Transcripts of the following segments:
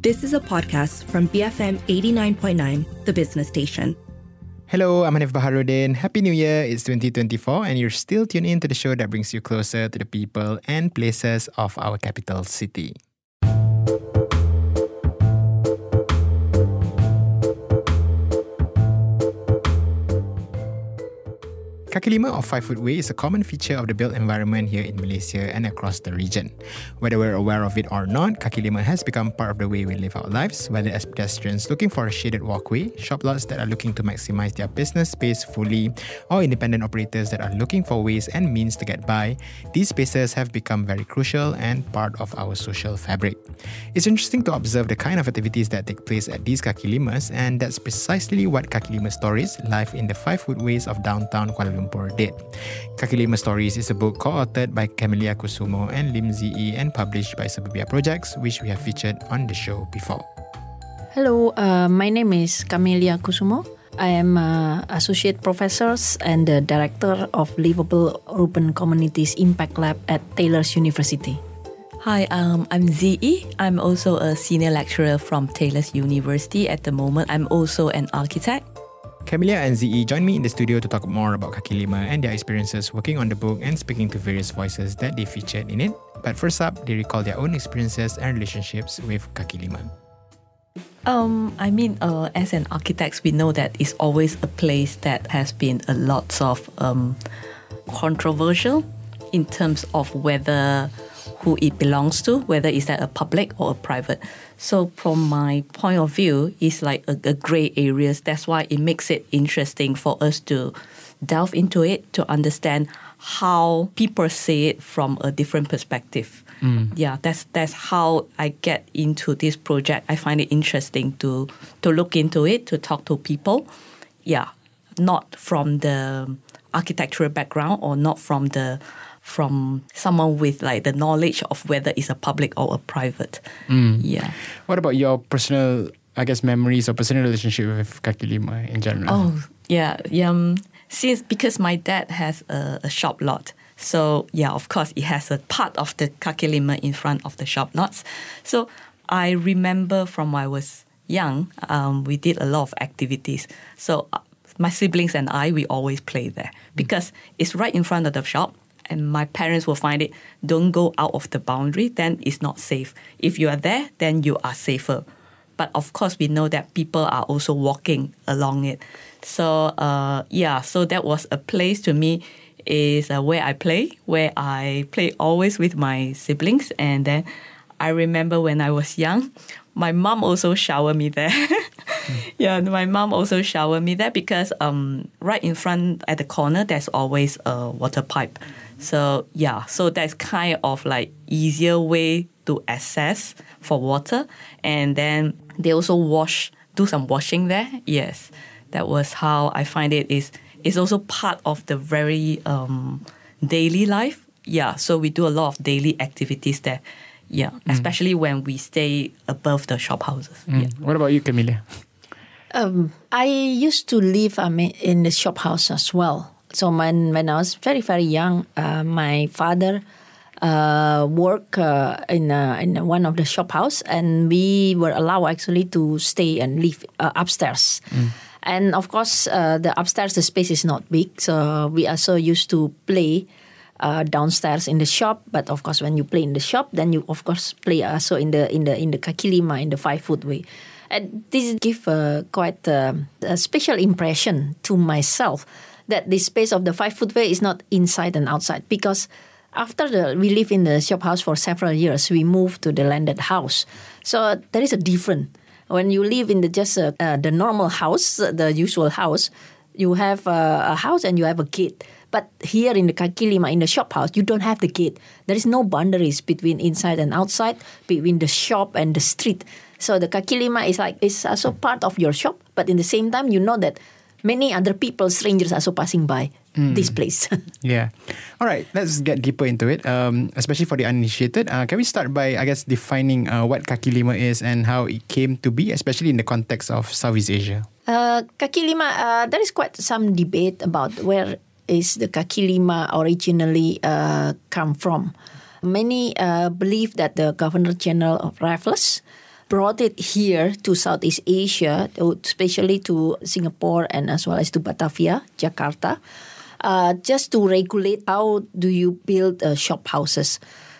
This is a podcast from BFM 89.9, the business station. Hello, I'm Hanif Baharuddin. Happy New Year. It's 2024, and you're still tuned in to the show that brings you closer to the people and places of our capital city. Kaki lima or five foot way is a common feature of the built environment here in Malaysia and across the region. Whether we're aware of it or not, kaki lima has become part of the way we live our lives, whether as pedestrians looking for a shaded walkway, shop lots that are looking to maximize their business space fully, or independent operators that are looking for ways and means to get by. These spaces have become very crucial and part of our social fabric. It's interesting to observe the kind of activities that take place at these kaki limas, and that's precisely what Kaki Lima Stories, life in the five footways of downtown Kuala Lumpur did. Kaki Lima Stories is a book co-authored by Camelia Kusumo and Lee Sze-ee and published by Suburbia Projects, which we have featured on the show before. Hello, uh, my name is Camelia Kusumo. I am uh, associate professor and the director of Livable Urban Communities Impact Lab at Taylor's University. Hi, um, I'm Sze-ee. I'm also a senior lecturer from Taylor's University at the moment. I'm also an architect. Camelia and Sze-ee joined me in the studio to talk more about Kaki Lima and their experiences working on the book and speaking to various voices that they featured in it. But first up, they recall their own experiences and relationships with Kaki Lima. Um, I mean, uh, as an architect, we know that it's always a place that has been a lot of um, controversial in terms of whether who it belongs to, whether is that a public or a private. So from my point of view, it's like a, a gray areas. That's why it makes it interesting for us to delve into it to understand how people see it from a different perspective. Mm. Yeah, that's that's how I get into this project. I find it interesting to to look into it, to talk to people. Yeah, not from the architectural background or not from the from someone with like the knowledge of whether it's a public or a private. Yeah. What about your personal, I guess, memories or personal relationship with Kaki Lima in general? Oh, yeah. yeah, Um, since because my dad has a, a shop lot. So yeah, of course, it has a part of the kaki lima in front of the shop lots. So I remember from when I was young, um, we did a lot of activities. So uh, my siblings and I, we always play there because it's right in front of the shop. And my parents will find it, don't go out of the boundary, then it's not safe. If you are there, then you are safer. But of course, we know that people are also walking along it. So uh, yeah, so that was a place to me is uh, where I play, where I play always with my siblings. And then I remember when I was young, my mom also showered me there. yeah, my mom also showered me there because um, right in front at the corner there's always a water pipe. So yeah, so that's kind of like easier way to access for water. And then they also wash, do some washing there. Yes, that was how I find it is. It's also part of the very um, daily life. Yeah, so we do a lot of daily activities there. Yeah, especially when we stay above the shop houses. Mm. Yeah. What about you, Camelia? Um, I used to live um, in the shop house as well. So when, when I was very, very young, uh, my father uh, worked uh, in, uh, in one of the shop house and we were allowed actually to stay and live uh, upstairs. And of course, uh, the upstairs, the space is not big. So we are so used to play uh, downstairs in the shop. But of course, when you play in the shop, then you of course play also in the in the in the kaki lima in the five foot way. And this give uh, quite uh, a special impression to myself that the space of the five foot way is not inside and outside because after the, we live in the shop house for several years, we moved to the landed house. So there is a difference. When you live in the just uh, uh, the normal house, uh, the usual house, you have a house and you have a gate. But here in the Kakilima, in the shop house, you don't have the gate. There is no boundaries between inside and outside, between the shop and the street. So the Kakilima is like it's also part of your shop, but in the same time, you know that many other people, strangers, are also passing by this place. Yeah. All right, let's get deeper into it, um, especially for the uninitiated. Uh, can we start by, I guess, defining uh, what Kaki Lima is and how it came to be, especially in the context of Southeast Asia? Uh, kaki lima, uh, there is quite some debate about where is the kaki lima originally uh, come from. Many uh, believe that the Governor General of Raffles brought it here to Southeast Asia, especially to Singapore and as well as to Batavia, Jakarta, uh, just to regulate how do you build uh, shop houses.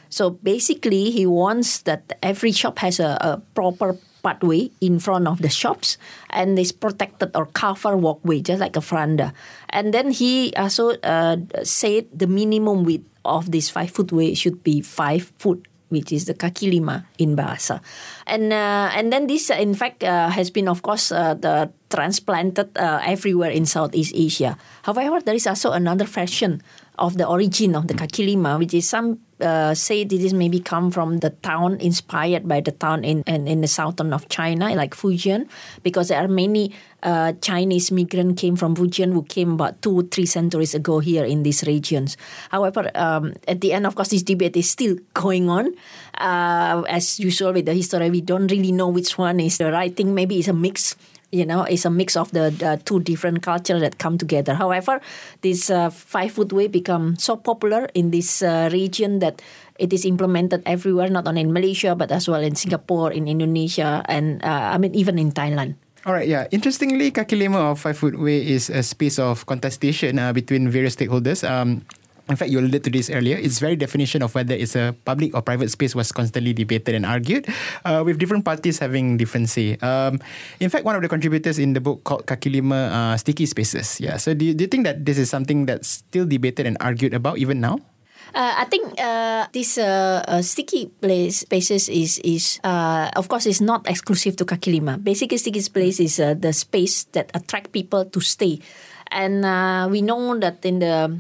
So basically, he wants that every shop has a, a proper pathway in front of the shops and this protected or covered walkway, just like a veranda. And then he also uh, said the minimum width of this five foot way should be five foot which is the kaki lima in bahasa, and uh, and then this uh, in fact uh, has been of course uh, the transplanted uh, everywhere in Southeast Asia. However, there is also another version of the origin of the kaki lima, which is some uh, say this is maybe come from the town inspired by the town in, in, in the southern of China, like Fujian, because there are many uh, Chinese migrants came from Fujian who came about two, three centuries ago here in these regions. However, um, at the end, of course, this debate is still going on. Uh, as usual with the history, we don't really know which one is the right thing. Maybe it's a mix you know, it's a mix of the, the two different cultures that come together. However, this uh, five foot way become so popular in this uh, region that it is implemented everywhere, not only in Malaysia but as well in Singapore, in Indonesia, and uh, I mean even in Thailand. All right, yeah. Interestingly, kaki lima or five foot way is a space of contestation uh, between various stakeholders. Um, in fact, you alluded to this earlier. Its very definition of whether it's a public or private space was constantly debated and argued, uh, with different parties having different say. Um, in fact, one of the contributors in the book called Kakilima uh, Sticky Spaces. Yeah. So, do you, do you think that this is something that's still debated and argued about even now? Uh, I think uh, this uh, uh, sticky place spaces is is uh, of course is not exclusive to Kakilima. Basically, sticky place is uh, the space that attract people to stay, and we know that in the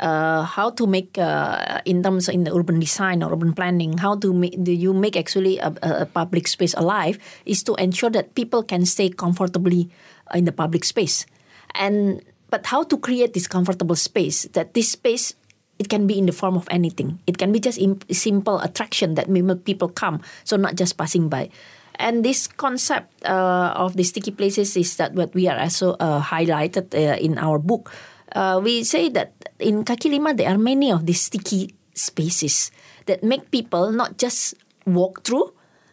uh, how to make uh, in terms in the urban design or urban planning, how to make do you make actually a, a public space alive is to ensure that people can stay comfortably in the public space, and but how to create this comfortable space that this space it can be in the form of anything. It can be just im- simple attraction that make people come, so not just passing by. And this concept uh, of the sticky places is that what we are also uh, highlighted uh, in our book. Uh, we say that in kaki lima there are many of these sticky spaces that make people not just walk through,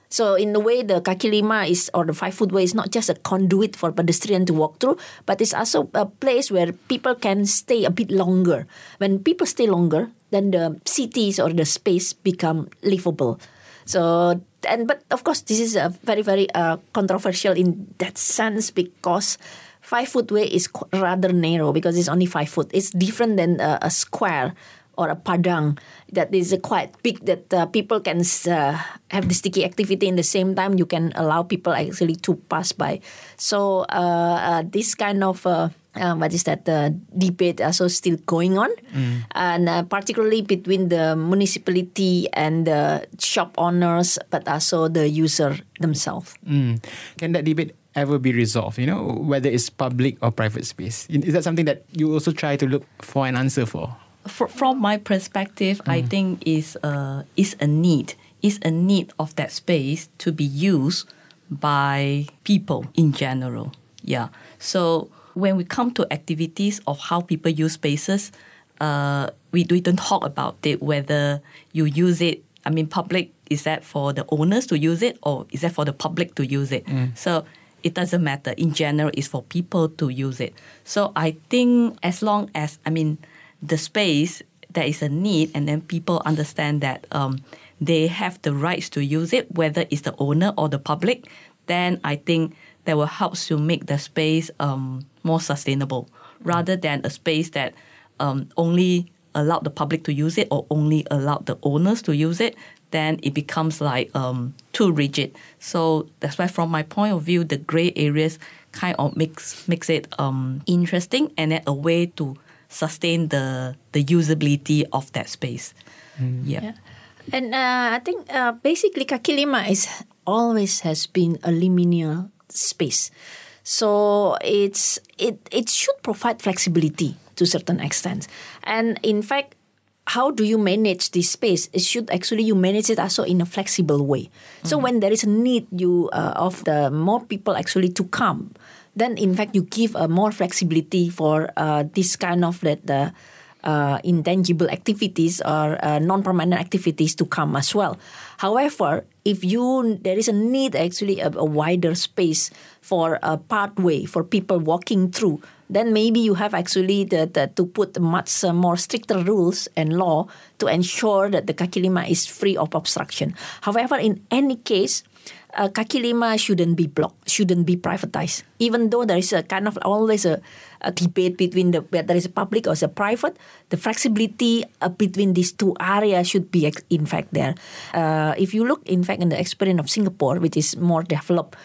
so in the way the kaki lima is or the five foot way is not just a conduit for pedestrian to walk through, but it's also a place where people can stay a bit longer. When people stay longer, then the cities or the space become livable. So and but of course this is a very very uh, controversial in that sense because five foot way is rather narrow because it's only five foot. It's different than uh, a square or a padang that is quite big that uh, people can uh, have the sticky activity in the same time. You can allow people actually to pass by. So uh, uh, this kind of uh, uh, what is that uh, debate also still going on. And uh, particularly between the municipality and the shop owners but also the user themselves. Mm. Can that debate ever be resolved? You know, whether it's public or private space. Is that something that you also try to look for an answer for? fr- from my perspective, I mm. think is a is a need is a need of that space to be used by people in general. Yeah. So when we come to activities of how people use spaces, uh, we we don't talk about it whether you use it. I mean, public is that for the owners to use it or is that for the public to use it? Mm. So it doesn't matter. In general, it's for people to use it. So I think as long as I mean the space there is a need and then people understand that um, they have the rights to use it whether it's the owner or the public then i think that will help to make the space um, more sustainable rather than a space that um, only allow the public to use it or only allow the owners to use it then it becomes like um, too rigid so that's why from my point of view the gray areas kind of makes makes it um, interesting and then a way to sustain the the usability of that space. Yeah. And uh, I think uh, basically kaki lima is always has been a liminal space, so it's it it should provide flexibility to a certain extent. And in fact, how do you manage this space? It should actually you manage it also in a flexible way. So when there is a need you uh, of the more people actually to come, then in fact you give a more flexibility for uh, this kind of that the uh, intangible activities or uh, non-permanent activities to come as well. However, if you there is a need actually a, a wider space for a pathway for people walking through, then maybe you have actually the, the, to put much uh, more stricter rules and law to ensure that the kaki lima is free of obstruction. However, in any case, uh, kaki lima shouldn't be blocked, shouldn't be privatized. Even though there is a kind of always a, a debate between the whether it's a public or it's a private, the flexibility uh, between these two areas should be in fact there. Uh, if you look, in fact, in the experience of Singapore, which is more developed,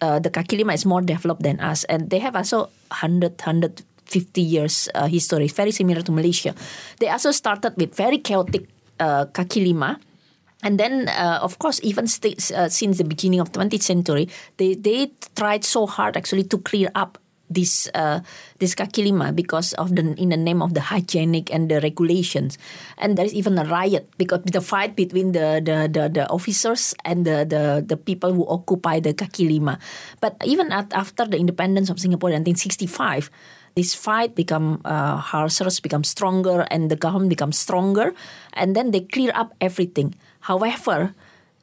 uh, the kaki lima is more developed than us, and they have also 100, 150 years uh, history, very similar to Malaysia. They also started with very chaotic uh, kaki lima and then, uh, of course, even st- uh, since the beginning of 20th century, they, they tried so hard actually to clear up this uh, this kaki lima because of the in the name of the hygienic and the regulations, and there is even a riot because the fight between the the, the, the officers and the, the the people who occupy the kaki lima. But even at, after the independence of Singapore in 1965 this fight become uh, harsher, become stronger, and the government becomes stronger, and then they clear up everything. However,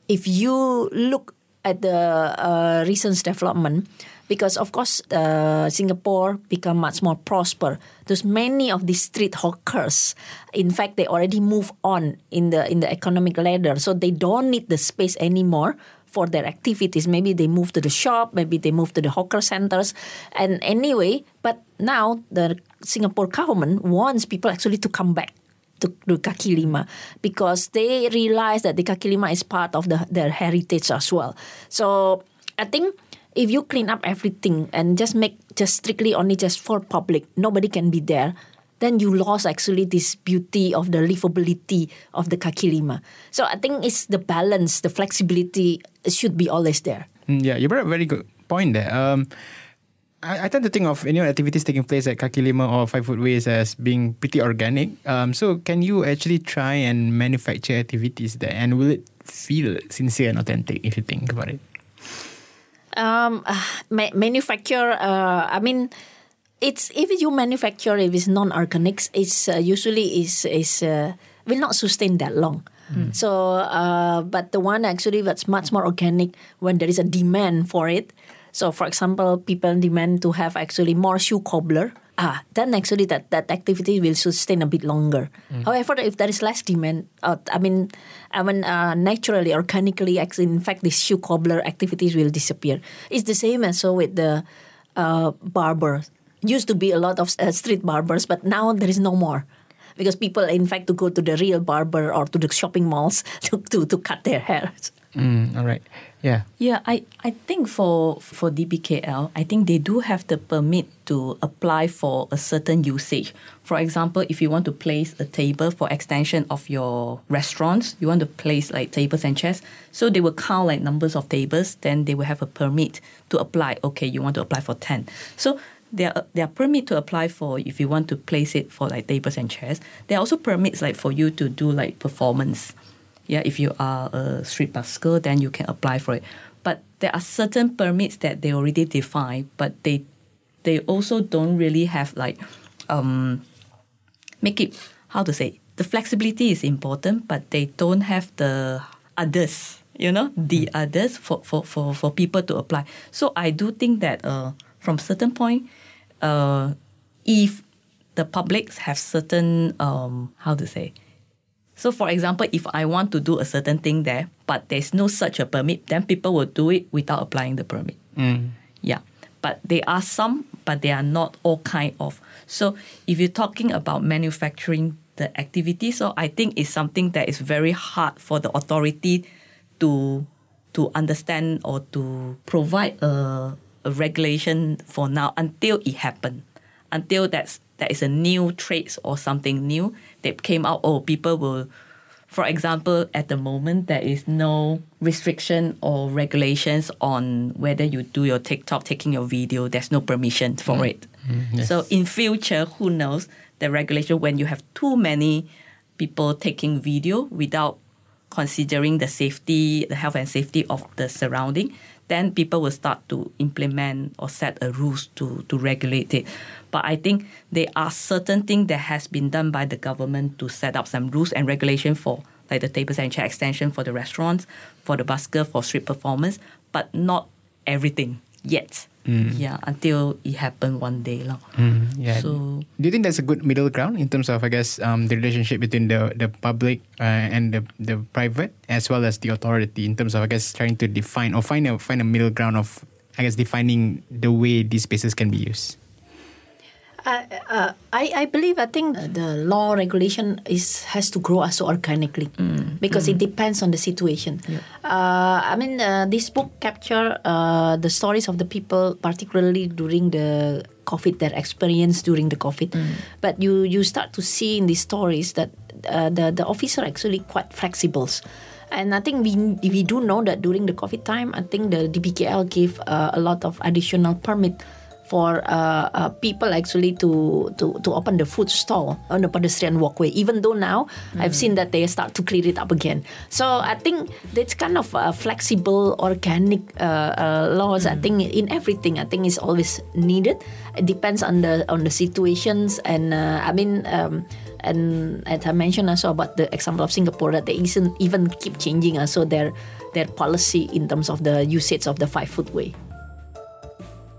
if you look at the uh, recent development, because of course uh, Singapore become much more prosper. There's many of these street hawkers. In fact, they already move on in the in the economic ladder, so they don't need the space anymore for their activities. Maybe they move to the shop, maybe they move to the hawker centers, and anyway. But now the Singapore government wants people actually to come back to, to kaki lima because they realize that the kaki lima is part of the, their heritage as well. So I think if you clean up everything and just make just strictly only just for public, nobody can be there. Then you lost actually this beauty of the livability of the kaki lima. So I think it's the balance, the flexibility should be always there. Mm, Yeah, you brought a very good point there. Um, I, I tend to think of you know activities taking place at Kaki Lima or Five Foot Ways as being pretty organic. Um, so can you actually try and manufacture activities there, and will it feel sincere and authentic if you think about it? Um, ma- manufacture. Uh, I mean, it's if you manufacture if it's non-organic, it's uh, usually is is uh, will not sustain that long. So, uh, but the one actually that's much more organic when there is a demand for it. So, for example, people demand to have actually more shoe cobbler. Ah, then actually that, that activity will sustain a bit longer. However, if there is less demand, uh, I mean, I mean, uh, naturally, organically, in fact, these shoe cobbler activities will disappear. It's the same as so with the uh, barber. Used to be a lot of uh, street barbers, but now there is no more because people, in fact, to go to the real barber or to the shopping malls to, to, to cut their hair. Mm, all right. Yeah. Yeah, I, I think for for DBKL, I think they do have the permit to apply for a certain usage. For example, if you want to place a table for extension of your restaurants, you want to place like tables and chairs, so they will count like numbers of tables, then they will have a permit to apply. Okay, you want to apply for 10. So there are permit to apply for if you want to place it for like tables and chairs. There are also permits like for you to do like performance. Yeah, if you are a street busker, then you can apply for it. But there are certain permits that they already define, but they they also don't really have like um make it how to say the flexibility is important, but they don't have the others, you know, the others for, for, for, for people to apply. So I do think that uh, from certain point, uh, if the publics have certain um, how to say so, for example, if I want to do a certain thing there, but there's no such a permit, then people will do it without applying the permit. Mm. Yeah, but there are some, but they are not all kind of. So, if you're talking about manufacturing the activity, so I think it's something that is very hard for the authority to to understand or to provide a, a regulation for now until it happened, until that's that is a new traits or something new that came out. Oh, people will, for example, at the moment there is no restriction or regulations on whether you do your TikTok, taking your video. There's no permission for mm. it. Mm, so in future, who knows the regulation when you have too many people taking video without considering the safety, the health and safety of the surrounding, then people will start to implement or set a rules to, to regulate it. But I think there are certain things that has been done by the government to set up some rules and regulation for like the tables and chair extension for the restaurants, for the busker, for street performance, but not everything yet. Yeah, until it happened one day. lah. Mm, yeah. So Do you think there's a good middle ground in terms of, I guess, um, the relationship between the the public uh, and the the private, as well as the authority, in terms of, I guess, trying to define or find a find a middle ground of, I guess, defining the way these spaces can be used. Uh, uh, I, I believe I think the law regulation is has to grow also organically because it depends on the situation. Uh, I mean, uh, this book capture uh, the stories of the people, particularly during the COVID, their experience during the COVID. But you you start to see in these stories that uh, the the officer actually quite flexible. And I think we we do know that during the COVID time, I think the DBKL gave uh, a lot of additional permit for uh, uh, people actually to, to to open the food stall on the pedestrian walkway. Even though now I've seen that they start to clear it up again. So I think that's kind of uh, flexible, organic laws. I think in everything, I think is always needed. It depends on the on the situations, and uh, I mean. Um, and as I mentioned also about the example of Singapore, that they isn't even keep changing also their their policy in terms of the usage of the five foot way.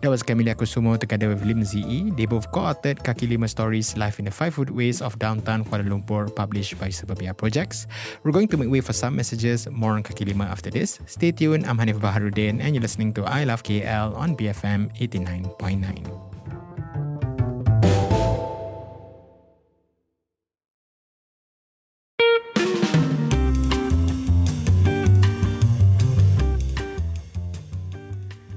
That was Camilla Kusumo together with Lim Zi They both co-authored Kaki Lima Stories Life in the Five Foot Ways of Downtown Kuala Lumpur published by Suburbia Projects. We're going to make way for some messages, more on Kaki Lima after this. Stay tuned, I'm Hanif Baharuddin and you're listening to I Love KL on BFM 89.9.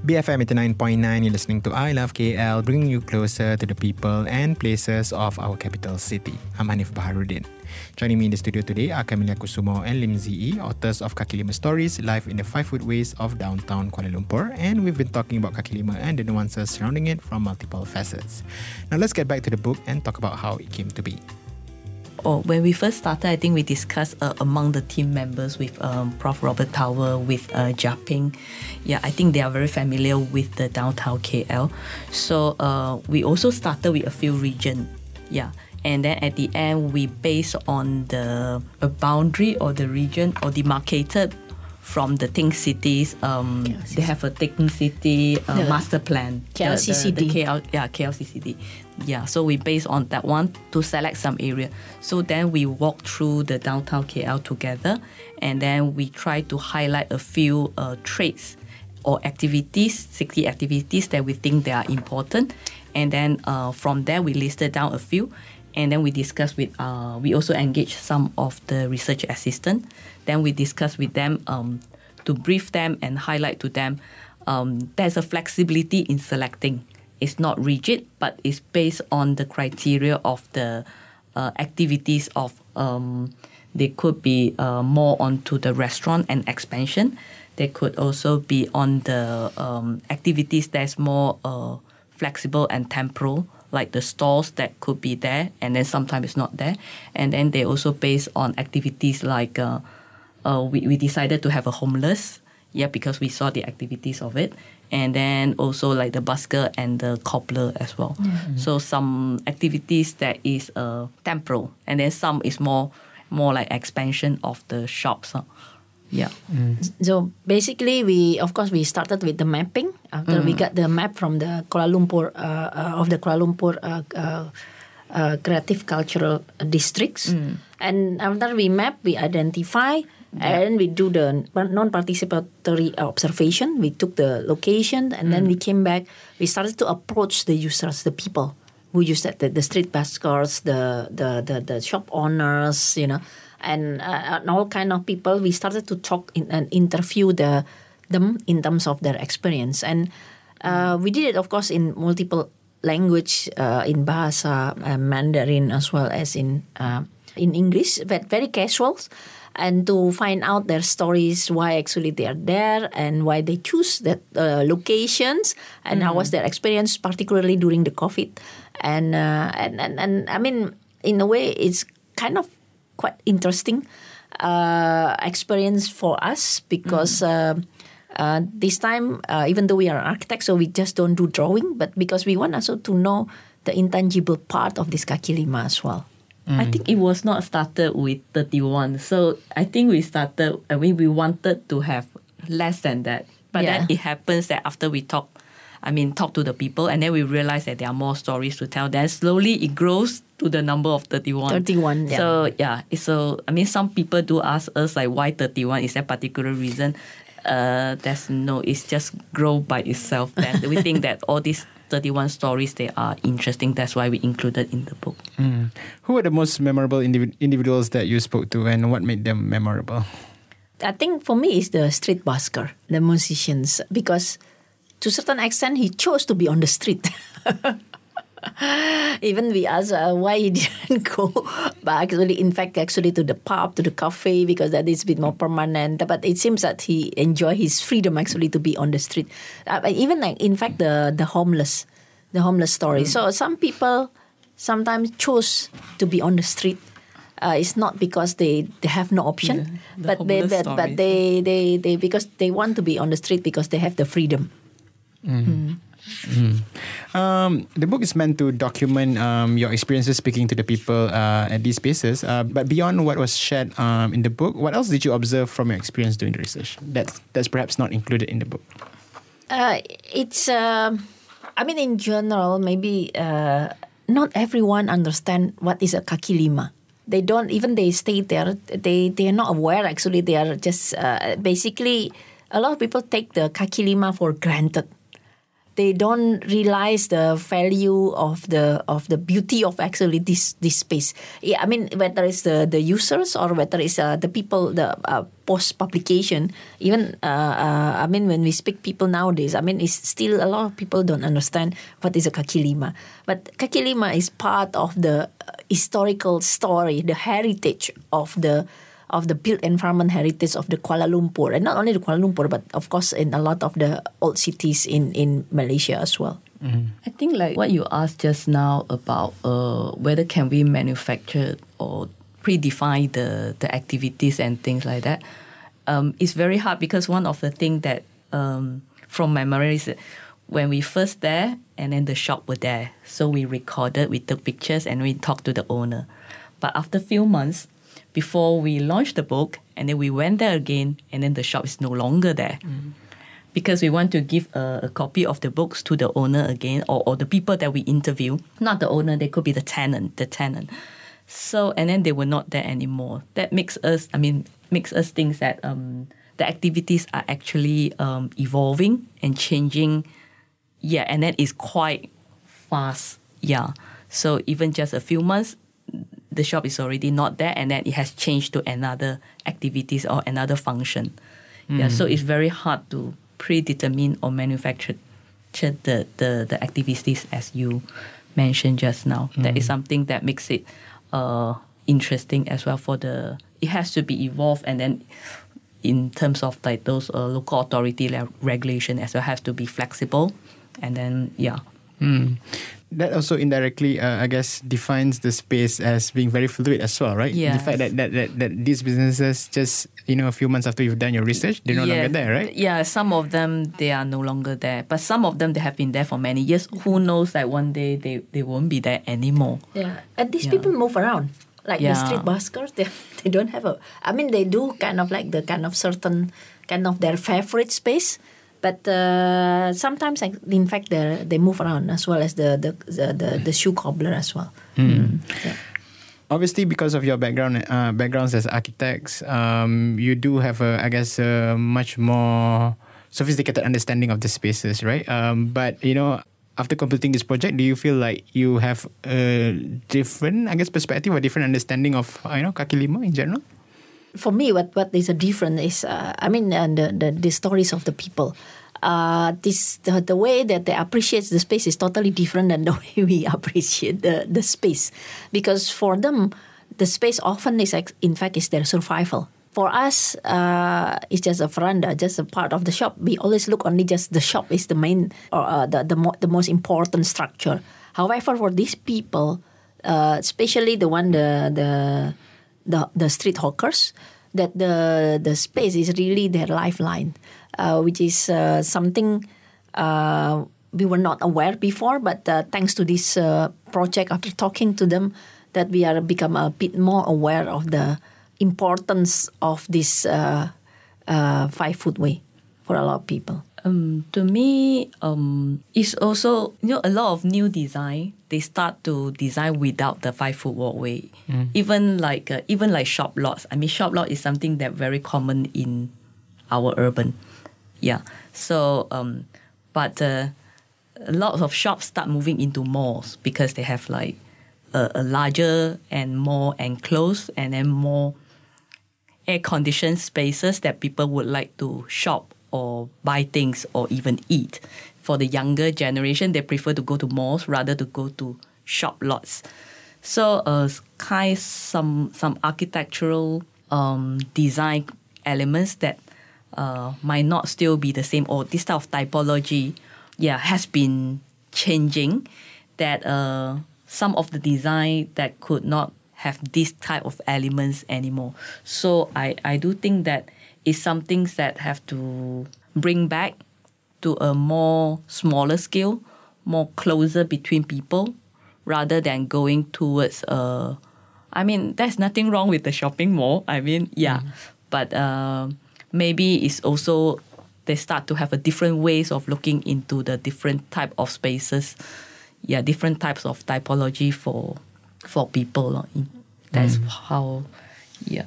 BFM 89.9, you're listening to I Love KL, bringing you closer to the people and places of our capital city. I'm Hanif Baharuddin. Joining me in the studio today are Camelia Kusumo and Lee Sze-ee, authors of Kaki Lima Stories, Life in the Five Footways of Downtown Kuala Lumpur, and we've been talking about Kaki Lima and the nuances surrounding it from multiple facets. Now let's get back to the book and talk about how it came to be. Oh, when we first started, I think we discussed uh, among the team members with um, Prof. Robert Tower, with uh, Japing. Yeah, I think they are very familiar with the downtown KL. So uh, we also started with a few region. Yeah. And then at the end, we based on the a boundary or the region or demarcated from the Think Cities. Um, they have a Think City uh, The master plan. The- the- KLCCD. the KL, yeah, KLCCD. Yeah, so we based on that one to select some area. So then we walk through the downtown KL together, and then we try to highlight a few uh, traits or activities, city activities that we think they are important, and then uh, from there we listed down a few, and then we discuss with. Uh, we also engage some of the research assistant. Then we discuss with them um, to brief them and highlight to them. Um, there's a flexibility in selecting it's not rigid, but it's based on the criteria of the uh, activities of um, they could be uh, more onto the restaurant and expansion. They could also be on the um, activities that's more uh, flexible and temporal, like the stalls that could be there, and then sometimes it's not there. And then they also based on activities like uh, uh, we, we decided to have a homeless, yeah, because we saw the activities of it. And then also like the busker and the cobbler as well. So some activities that is uh, temporal, and then some is more more like expansion of the shops. huh. Yeah. So basically, we of course we started with the mapping. After we got the map from the Kuala Lumpur uh, uh, of the Kuala Lumpur uh, uh, uh, creative cultural districts, and after we map, we identify. And we do the non-participatory observation. We took the location, and then we came back. We started to approach the users, the people who use that, the, the street baskers, the, the the the shop owners, you know, and, uh, and all kind of people. We started to talk in, and interview the them in terms of their experience, and uh, we did it, of course, in multiple language, uh, in Bahasa, uh, Mandarin, as well as in uh, in English, but very casual. And to find out their stories, why actually they are there, and why they choose that uh, locations, and how was their experience, particularly during the COVID, and uh, and, and and I mean, in a way, it's kind of quite interesting uh, experience for us because. Uh, uh, this time, uh, even though we are architects, so we just don't do drawing, but because we want also to know the intangible part of this kaki lima as well. I mm. think it was not started with 31. So I think we started, I mean, we wanted to have less than that. But Yeah. then it happens that after we talk, I mean, talk to the people, and then we realize that there are more stories to tell. Then slowly it grows to the number of 31. 31, yeah. So, yeah. So, I mean, some people do ask us, like, why 31? Is there a particular reason? Uh, there's no, it's just grow by itself. Then we think that all these 31 stories, they are interesting. That's why we included in the book. Who were the most memorable individ- individuals that you spoke to, and what made them memorable? I think for me it's the street busker, the musicians, because to a certain extent he chose to be on the street. Even we asked uh, why he didn't go back actually in fact actually to the pub, to the cafe because that is a bit more permanent. But it seems that he enjoy his freedom actually to be on the street. Uh, even like in fact the the homeless, the homeless story. So some people sometimes choose to be on the street. Uh, it's not because they, they have no option, the but they, but, but they, they, they because they want to be on the street because they have the freedom. Um, the book is meant to document um, your experiences speaking to the people uh, at these spaces. Uh, but beyond what was shared um, in the book, what else did you observe from your experience doing the research? That's that's perhaps not included in the book. Uh, it's um I mean in general maybe uh, not everyone understand what is a kaki lima. They don't even they stay there. They they are not aware actually. They are just uh, basically a lot of people take the kaki lima for granted. They don't realize the value of the of the beauty of actually this this space. Yeah, I mean whether it's the the users or whether it's uh, the people the uh, post publication. Even uh, uh, I mean when we speak people nowadays, I mean it's still a lot of people don't understand what is a kaki lima. But kaki lima is part of the uh, historical story, the heritage of the of the built environment heritage of the Kuala Lumpur, and not only the Kuala Lumpur, but of course in a lot of the old cities in in Malaysia as well. I think like what you asked just now about uh, whether can we manufacture or predefine the, the activities and things like that, um, it's very hard because one of the things that um, from my memory is that when we first there and then the shop were there, so we recorded, we took pictures and we talked to the owner. But after few months, before we launched the book, and then we went there again, and then the shop is no longer there. Because we want to give a, a copy of the books to the owner again or, or the people that we interview not the owner they could be the tenant the tenant. So and then they were not there anymore. That makes us i mean makes us think that um, the activities are actually um, evolving and changing. Yeah and that is quite fast. Yeah. So even just a few months the shop is already not there and then it has changed to another activities or another function. Yeah so it's very hard to predetermine or manufacture the, the, the activities as you mentioned just now. That is something that makes it uh, interesting as well for the it has to be evolved and then in terms of like those uh, local authority regulation as well has to be flexible and then yeah That also indirectly, uh, I guess, defines the space as being very fluid as well, right? Yeah. The fact that, that, that, that these businesses just, you know, a few months after you've done your research, they're no yeah, longer there, right? Yeah, some of them they are no longer there, but some of them they have been there for many years. Who knows that one day they, they won't be there anymore. Yeah, and these Yeah. people move around. Like the street buskers, they, they don't have a. I mean, they do kind of like the kind of certain kind of their favorite space, but uh, sometimes, in fact, they they move around as well as the the the, the, the shoe cobbler as well. Yeah. Obviously, because of your background, uh, backgrounds as architects, um, you do have a, I guess, a much more sophisticated understanding of the spaces, right? Um, but you know, after completing this project, do you feel like you have a different, I guess, perspective or different understanding of, you know, kaki lima in general? For me, what what is a different is, uh, I mean, uh, the, the the stories of the people. Uh, this the, the way that they appreciate the space is totally different than the way we appreciate the, the space, because for them, the space often is in fact is their survival. For us, uh, it's just a veranda, just a part of the shop. We always look only just the shop is the main or uh, the the, mo- the most important structure. However, for these people, uh, especially the one the the the, the street hawkers, that the the space is really their lifeline, uh, which is uh, something uh, we were not aware before. But uh, thanks to this uh, project, after talking to them, that we are become a bit more aware of the importance of this five foot way for a lot of people. Um, to me, um, it's also you know a lot of new design. They start to design without the five foot walkway. Even like uh, even like shop lots. I mean, shop lot is something that very common in our urban. Yeah. So, um, but uh, a lot of shops start moving into malls because they have like a, a larger and more enclosed and then more air conditioned spaces that people would like to shop or buy things or even eat. For the younger generation, they prefer to go to malls rather to go to shop lots. So, uh, kind some some architectural um, design elements that uh, might not still be the same or this type of typology, yeah, has been changing. That uh, some of the design that could not have this type of elements anymore. So I, I do think that it's some things that have to bring back to a more smaller scale, more closer between people, rather than going towards uh I mean, there's nothing wrong with the shopping mall. I mean, yeah, but uh, maybe it's also they start to have a different ways of looking into the different type of spaces. Yeah, different types of typology for for people. That's how, yeah.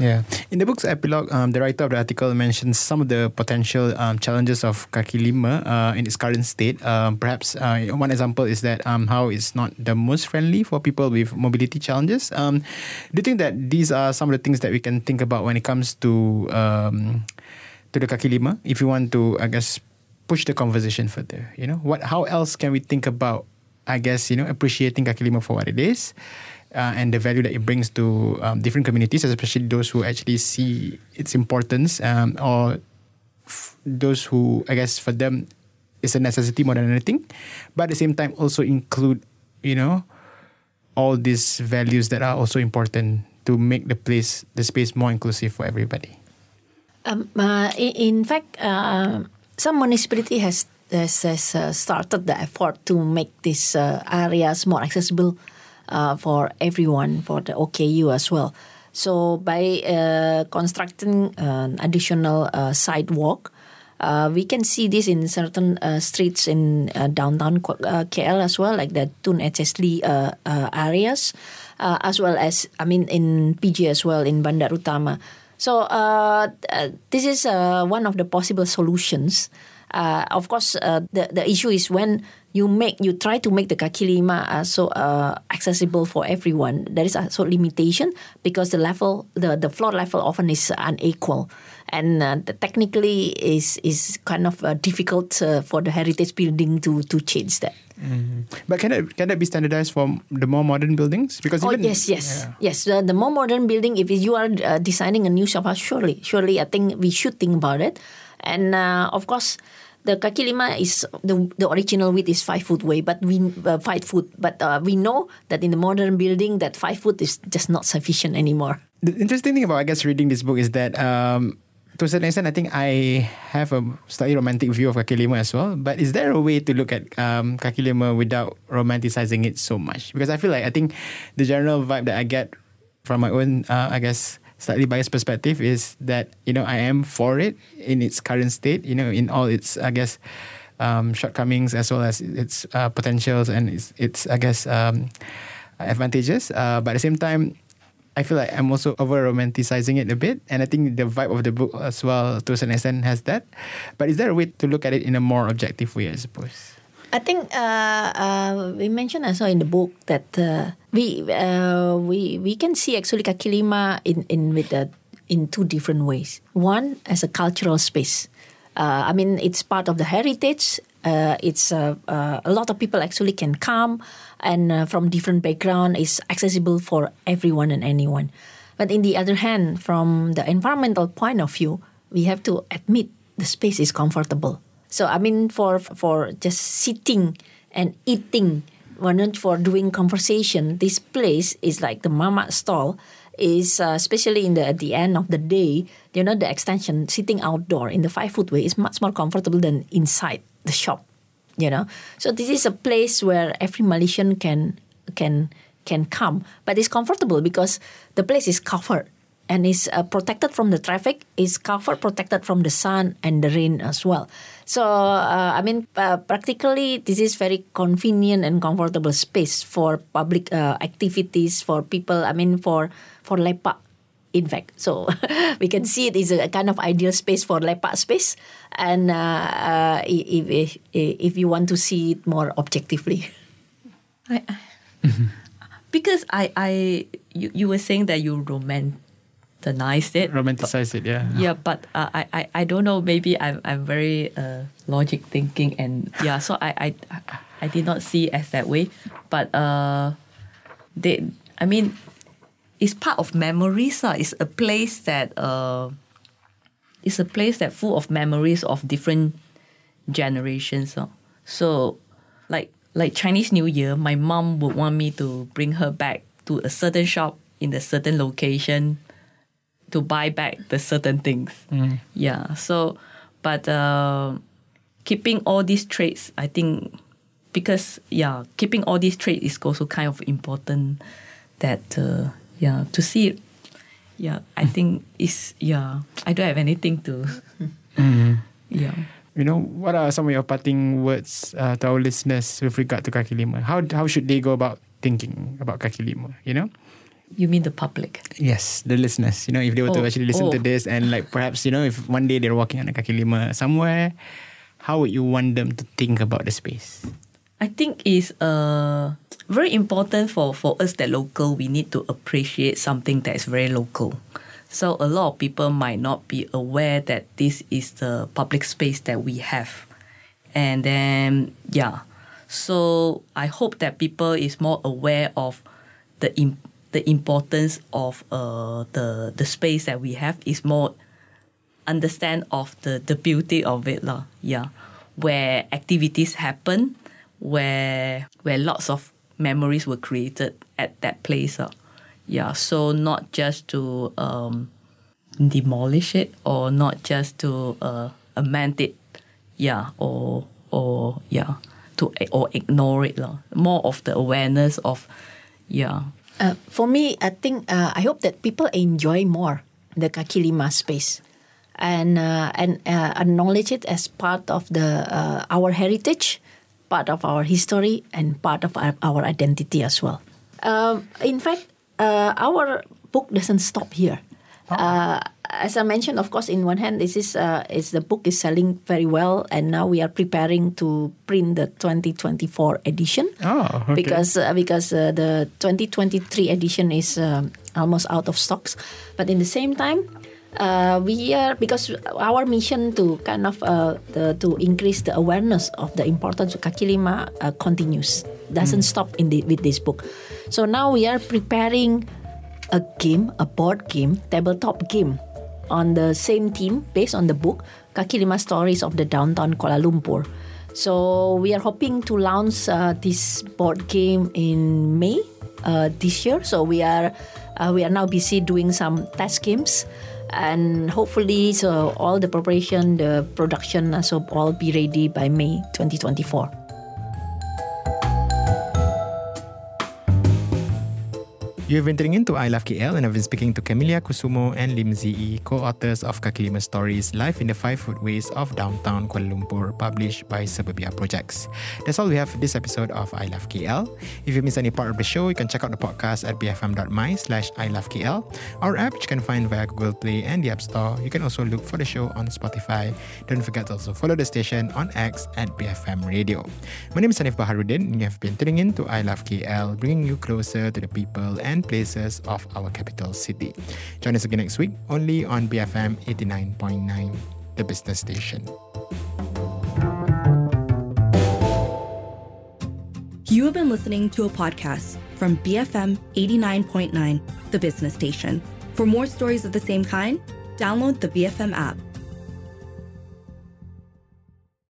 Yeah. In the book's epilogue, um, the writer of the article mentions some of the potential um, challenges of kaki lima uh, in its current state. Um, perhaps uh, one example is that um, how it's not the most friendly for people with mobility challenges. Um, do you think that these are some of the things that we can think about when it comes to um, to the kaki lima? If you want to, I guess, push the conversation further, you know, what? How else can we think about? I guess you know appreciating kaki lima for what it is, uh, and the value that it brings to um, different communities, especially those who actually see its importance, um, or f- those who I guess for them it's a necessity more than anything, but at the same time also include you know all these values that are also important to make the place the space more inclusive for everybody. Um, uh, in, fact, uh, some municipality has has, has uh, started the effort to make these uh, areas more accessible uh, for everyone, for the OKU as well. So by uh, constructing an additional uh, sidewalk, uh, we can see this in certain uh, streets in uh, downtown Ko- uh, KL as well, like the Tun uh, areas, as well as I mean in PJ as well in Bandar Utama. So this is one of the possible solutions. Of course, the the issue is when you make you try to make the kaki lima uh, so uh, accessible for everyone. There is also limitation because the level, the, the floor level often is unequal, and uh, the technically is is kind of uh, difficult uh, for the heritage building to to change that. But can that can that be standardized for the more modern buildings? Because Oh even, yes, yes, Yeah. yes. The, the more modern building, if you are uh, designing a new shop house, surely, surely, I think we should think about it. And uh, of course, the kaki lima is the the original width is five foot way, but we uh, five foot. But uh, we know that in the modern building, that five foot is just not sufficient anymore. The interesting thing about I guess reading this book is that um, to a certain extent I think I have a slightly romantic view of kaki lima as well. But is there a way to look at um, kaki lima without romanticizing it so much? Because I feel like I think the general vibe that I get from my own uh, I guess slightly biased perspective is that you know I am for it in its current state. You know in all its I guess um, shortcomings as well as its uh, potentials and its, its I guess um, advantages. Uh, but at the same time, I feel like I'm also over romanticizing it a bit, and I think the vibe of the book as well, to a certain extent, has that. But is there a way to look at it in a more objective way? I suppose. I think uh, uh, we mentioned also in the book that uh, we uh, we we can see actually kaki lima in in with the, in two different ways. One as a cultural space. Uh, I mean, it's part of the heritage. Uh, it's a lot of people actually can come, and from different background, is accessible for everyone and anyone. But in the other hand, from the environmental point of view, we have to admit the space is comfortable. So I mean, for for just sitting and eating, or not for doing conversation, this place is like the mamak stall. is uh, especially in the at the end of the day, you know, the extension sitting outdoor in the five foot way is much more comfortable than inside the shop. You know, so this is a place where every Malaysian can can can come, but it's comfortable because the place is covered and is uh, protected from the traffic, is covered, protected from the sun and the rain as well. So, uh, I mean, uh, practically, this is very convenient and comfortable space for public uh, activities, for people, I mean, for, for lepak, in fact. So, we can see it is a kind of ideal space for lepak space. And uh, uh, if, if, if you want to see it more objectively. I, because I, I you, you were saying that you romanticized it. Romanticize it, yeah. Yeah, but uh, I, I, I don't know. Maybe I'm, I'm very uh, logic thinking, and yeah, so I, I, I did not see it as that way. But uh, they, I mean, it's part of memories. Uh. It's a place that uh, it's a place that full of memories of different generations. Uh. So, like like Chinese New Year, my mom would want me to bring her back to a certain shop in a certain location to buy back the certain things. Yeah. So, but uh, keeping all these traits, I think, because yeah, keeping all these traits is also kind of important. That uh, yeah, to see it. Yeah, I think is yeah. I don't have anything to. Yeah. You know, what are some of your parting words uh, to our listeners with regard to kaki lima? How how should they go about thinking about kaki lima? You know. You mean the public? Yes, the listeners. You know, if they were to Oh, actually listen to oh. this and like perhaps, you know, if one day they're walking on a kaki lima somewhere, how would you want them to think about the space? I think is uh, very important for, for us that local. We need to appreciate something that is very local. So a lot of people might not be aware that this is the public space that we have, and then yeah. So I hope that people is more aware of the im- the importance of uh, the the space that we have is more understand of the, the beauty of it lah. Yeah, where activities happen, where where lots of memories were created at that place. lah. Yeah, so not just to um, demolish it or not just to uh, amend it. Yeah, or or yeah, to or ignore it lah. More of the awareness of yeah. Uh, for me, I think uh, I hope that people enjoy more the kaki lima space, and uh, and uh, acknowledge it as part of the uh, our heritage, part of our history, and part of our, our identity as well. Um, in fact, uh, our book doesn't stop here. Uh, as I mentioned, of course, in one hand, this is uh, is the book is selling very well, and now we are preparing to print the 2024 edition Oh, okay. because uh, because uh, the 2023 edition is um, almost out of stocks. But in the same time, uh, we are because our mission to kind of uh, the, to increase the awareness of the importance of kaki lima uh, continues. Doesn't stop in the, with this book. So now we are preparing a game, a board game, tabletop game on the same theme based on the book Kaki Lima Stories of the Downtown Kuala Lumpur. So we are hoping to launch uh, this board game in May uh, this year. So we are uh, we are now busy doing some test games, and hopefully, so all the preparation, the production, uh, so all be ready by May 2024. You've been tuning in to I Love KL and I've been speaking to Camelia Kusumo and Lee Sze-ee, co-authors of Kaki Lima Stories, Life in the Five Footways of Downtown Kuala Lumpur, published by Suburbia Projects. That's all we have for this episode of I Love KL. If you miss any part of the show, you can check out the podcast at bfm.my slash our app which you can find via Google Play and the App Store. You can also look for the show on Spotify. Don't forget to also follow the station on X at BFM Radio. My name is Hanif Baharuddin and you have been tuning in to I Love KL, bringing you closer to the people and places of our capital city. Join us again next week, only on BFM 89.9, the business station. You have been listening to a podcast from BFM 89.9, the business station. For more stories of the same kind, download the BFM app.